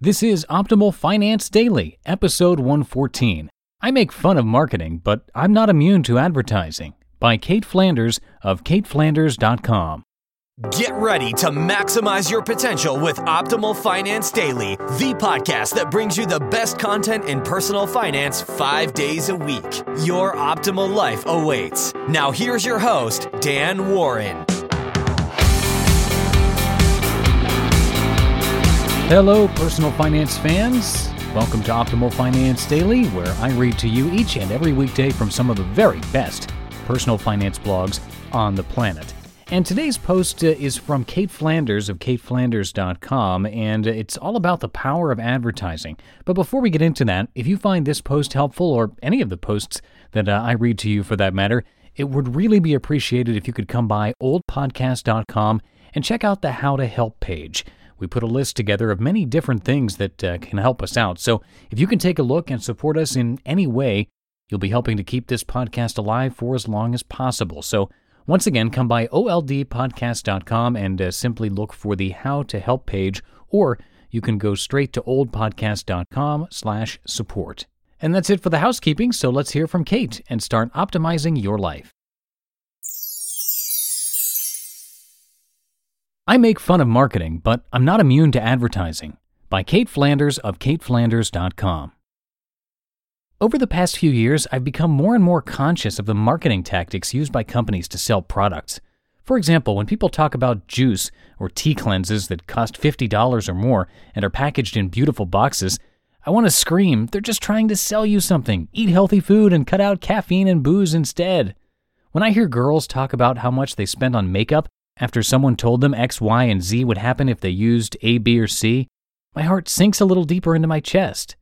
This is Optimal Finance Daily, episode 114. I make fun of marketing, but I'm not immune to advertising. By Cait Flanders of CaitFlanders.com. Get ready to maximize your potential with Optimal Finance Daily, the podcast that brings you the best content in personal finance five days a week. Your optimal life awaits. Now, here's your host, Dan Warren. Hello, personal finance fans. Welcome to Optimal Finance Daily, where I read to you each and every weekday from some of the very best personal finance blogs on the planet. And today's post uh, is from Cait Flanders of caitflanders.com, and it's all about the power of advertising. But before we get into that, if you find this post helpful, or any of the posts that uh, I read to you for that matter, it would really be appreciated if you could come by oldpodcast.com and check out the How to Help page we put a list together of many different things that uh, can help us out. So if you can take a look and support us in any way, you'll be helping to keep this podcast alive for as long as possible. So once again, come by oldpodcast.com and uh, simply look for the How to Help page, or you can go straight to oldpodcast.com slash support. And that's it for the housekeeping, so let's hear from Cait and start optimizing your life. I make fun of marketing, but I'm not immune to advertising. By Cait Flanders of caitflanders.com. Over the past few years, I've become more and more conscious of the marketing tactics used by companies to sell products. For example, when people talk about juice or tea cleanses that cost $50 or more and are packaged in beautiful boxes, I want to scream, they're just trying to sell you something. Eat healthy food and cut out caffeine and booze instead. When I hear girls talk about how much they spend on makeup, after someone told them X, Y, and Z would happen if they used A, B, or C, my heart sinks a little deeper into my chest.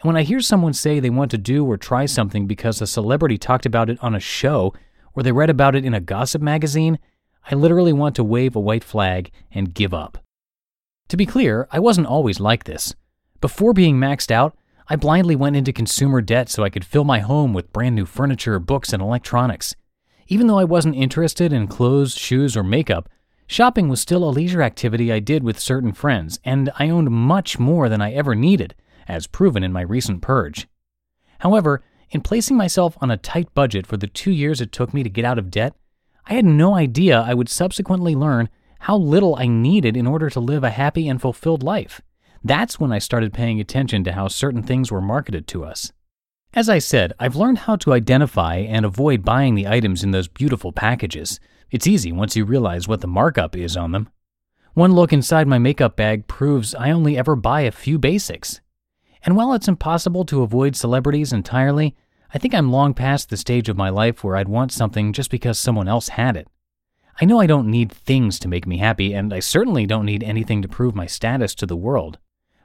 And when I hear someone say they want to do or try something because a celebrity talked about it on a show or they read about it in a gossip magazine, I literally want to wave a white flag and give up. To be clear, I wasn't always like this. Before being maxed out, I blindly went into consumer debt so I could fill my home with brand new furniture, books, and electronics. Even though I wasn't interested in clothes, shoes, or makeup, shopping was still a leisure activity I did with certain friends, and I owned much more than I ever needed, as proven in my recent purge. However, in placing myself on a tight budget for the two years it took me to get out of debt, I had no idea I would subsequently learn how little I needed in order to live a happy and fulfilled life. That's when I started paying attention to how certain things were marketed to us. As I said, I've learned how to identify and avoid buying the items in those beautiful packages. It's easy once you realize what the markup is on them. One look inside my makeup bag proves I only ever buy a few basics. And while it's impossible to avoid celebrities entirely, I think I'm long past the stage of my life where I'd want something just because someone else had it. I know I don't need things to make me happy, and I certainly don't need anything to prove my status to the world.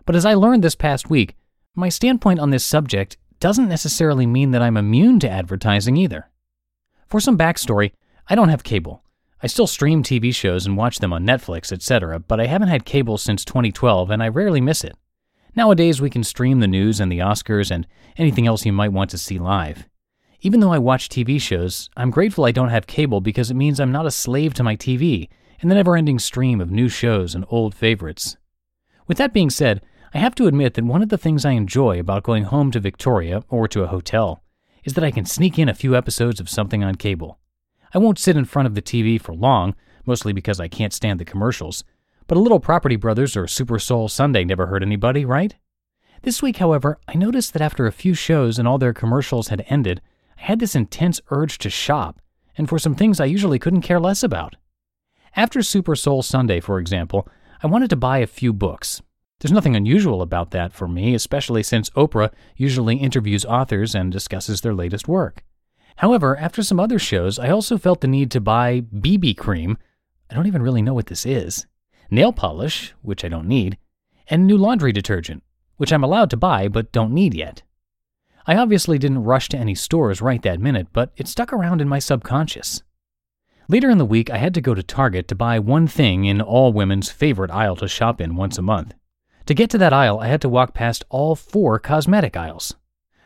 But as I learned this past week, my standpoint on this subject doesn't necessarily mean that I'm immune to advertising either. For some backstory, I don't have cable. I still stream TV shows and watch them on Netflix, etc., but I haven't had cable since 2012 and I rarely miss it. Nowadays, we can stream the news and the Oscars and anything else you might want to see live. Even though I watch TV shows, I'm grateful I don't have cable because it means I'm not a slave to my TV and the never ending stream of new shows and old favorites. With that being said, I have to admit that one of the things I enjoy about going home to Victoria or to a hotel is that I can sneak in a few episodes of something on cable. I won't sit in front of the TV for long, mostly because I can't stand the commercials, but a little Property Brothers or Super Soul Sunday never hurt anybody, right? This week, however, I noticed that after a few shows and all their commercials had ended, I had this intense urge to shop, and for some things I usually couldn't care less about. After Super Soul Sunday, for example, I wanted to buy a few books, there's nothing unusual about that for me, especially since Oprah usually interviews authors and discusses their latest work. However, after some other shows, I also felt the need to buy BB cream. I don't even really know what this is. Nail polish, which I don't need, and new laundry detergent, which I'm allowed to buy but don't need yet. I obviously didn't rush to any stores right that minute, but it stuck around in my subconscious. Later in the week, I had to go to Target to buy one thing in all women's favorite aisle to shop in once a month. To get to that aisle, I had to walk past all four cosmetic aisles.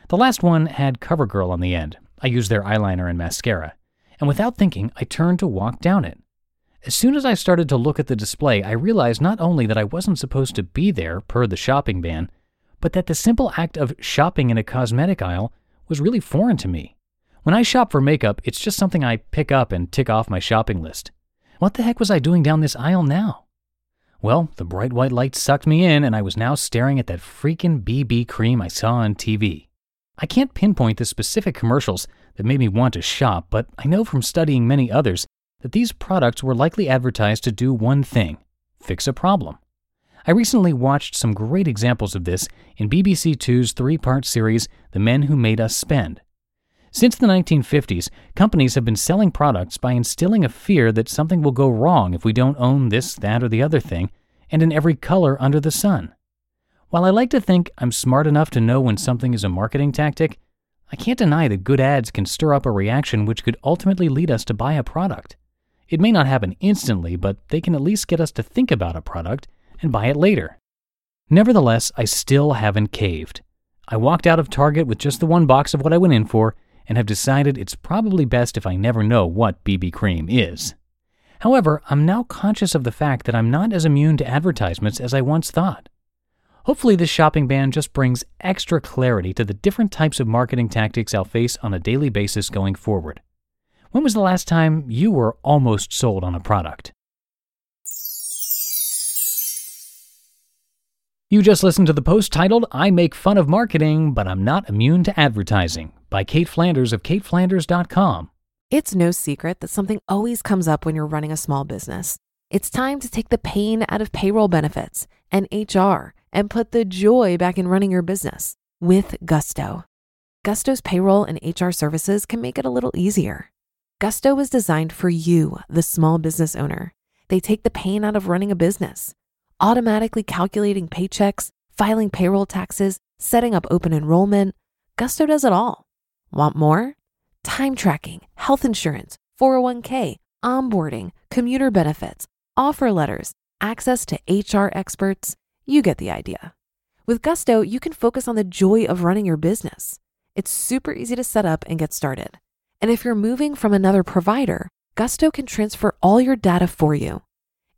The last one had CoverGirl on the end. I used their eyeliner and mascara. And without thinking, I turned to walk down it. As soon as I started to look at the display, I realized not only that I wasn't supposed to be there per the shopping ban, but that the simple act of shopping in a cosmetic aisle was really foreign to me. When I shop for makeup, it's just something I pick up and tick off my shopping list. What the heck was I doing down this aisle now? Well, the bright white light sucked me in, and I was now staring at that freaking BB cream I saw on TV. I can't pinpoint the specific commercials that made me want to shop, but I know from studying many others that these products were likely advertised to do one thing fix a problem. I recently watched some great examples of this in BBC Two's three part series, The Men Who Made Us Spend. Since the 1950s, companies have been selling products by instilling a fear that something will go wrong if we don't own this, that, or the other thing, and in every color under the sun. While I like to think I'm smart enough to know when something is a marketing tactic, I can't deny that good ads can stir up a reaction which could ultimately lead us to buy a product. It may not happen instantly, but they can at least get us to think about a product and buy it later. Nevertheless, I still haven't caved. I walked out of Target with just the one box of what I went in for and have decided it's probably best if I never know what BB cream is. However, I'm now conscious of the fact that I'm not as immune to advertisements as I once thought. Hopefully, this shopping ban just brings extra clarity to the different types of marketing tactics I'll face on a daily basis going forward. When was the last time you were almost sold on a product? You just listened to the post titled, I Make Fun of Marketing, but I'm Not Immune to Advertising by Cait Flanders of caitflanders.com. It's no secret that something always comes up when you're running a small business. It's time to take the pain out of payroll benefits and HR and put the joy back in running your business with Gusto. Gusto's payroll and HR services can make it a little easier. Gusto was designed for you, the small business owner. They take the pain out of running a business automatically calculating paychecks, filing payroll taxes, setting up open enrollment. Gusto does it all. Want more? Time tracking, health insurance, 401k, onboarding, commuter benefits, offer letters, access to HR experts. You get the idea. With Gusto, you can focus on the joy of running your business. It's super easy to set up and get started. And if you're moving from another provider, Gusto can transfer all your data for you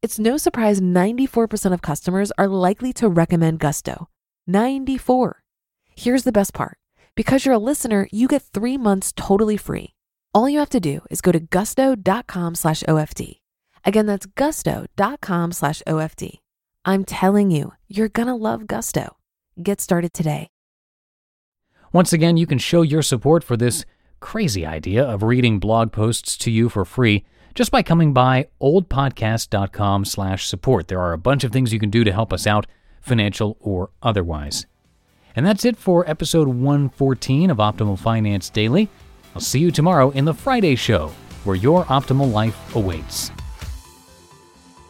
it's no surprise 94% of customers are likely to recommend Gusto. 94. Here's the best part. Because you're a listener, you get three months totally free. All you have to do is go to gusto.com slash OFD. Again, that's gusto.com slash OFD. I'm telling you, you're gonna love Gusto. Get started today. Once again, you can show your support for this crazy idea of reading blog posts to you for free just by coming by oldpodcast.com slash support. There are a bunch of things you can do to help us out, financial or otherwise. And that's it for episode 114 of Optimal Finance Daily. I'll see you tomorrow in the Friday show, where your optimal life awaits.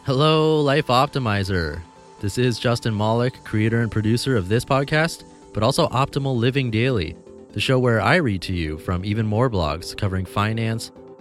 Hello, Life Optimizer. This is Justin Malik, creator and producer of this podcast, but also Optimal Living Daily, the show where I read to you from even more blogs covering finance,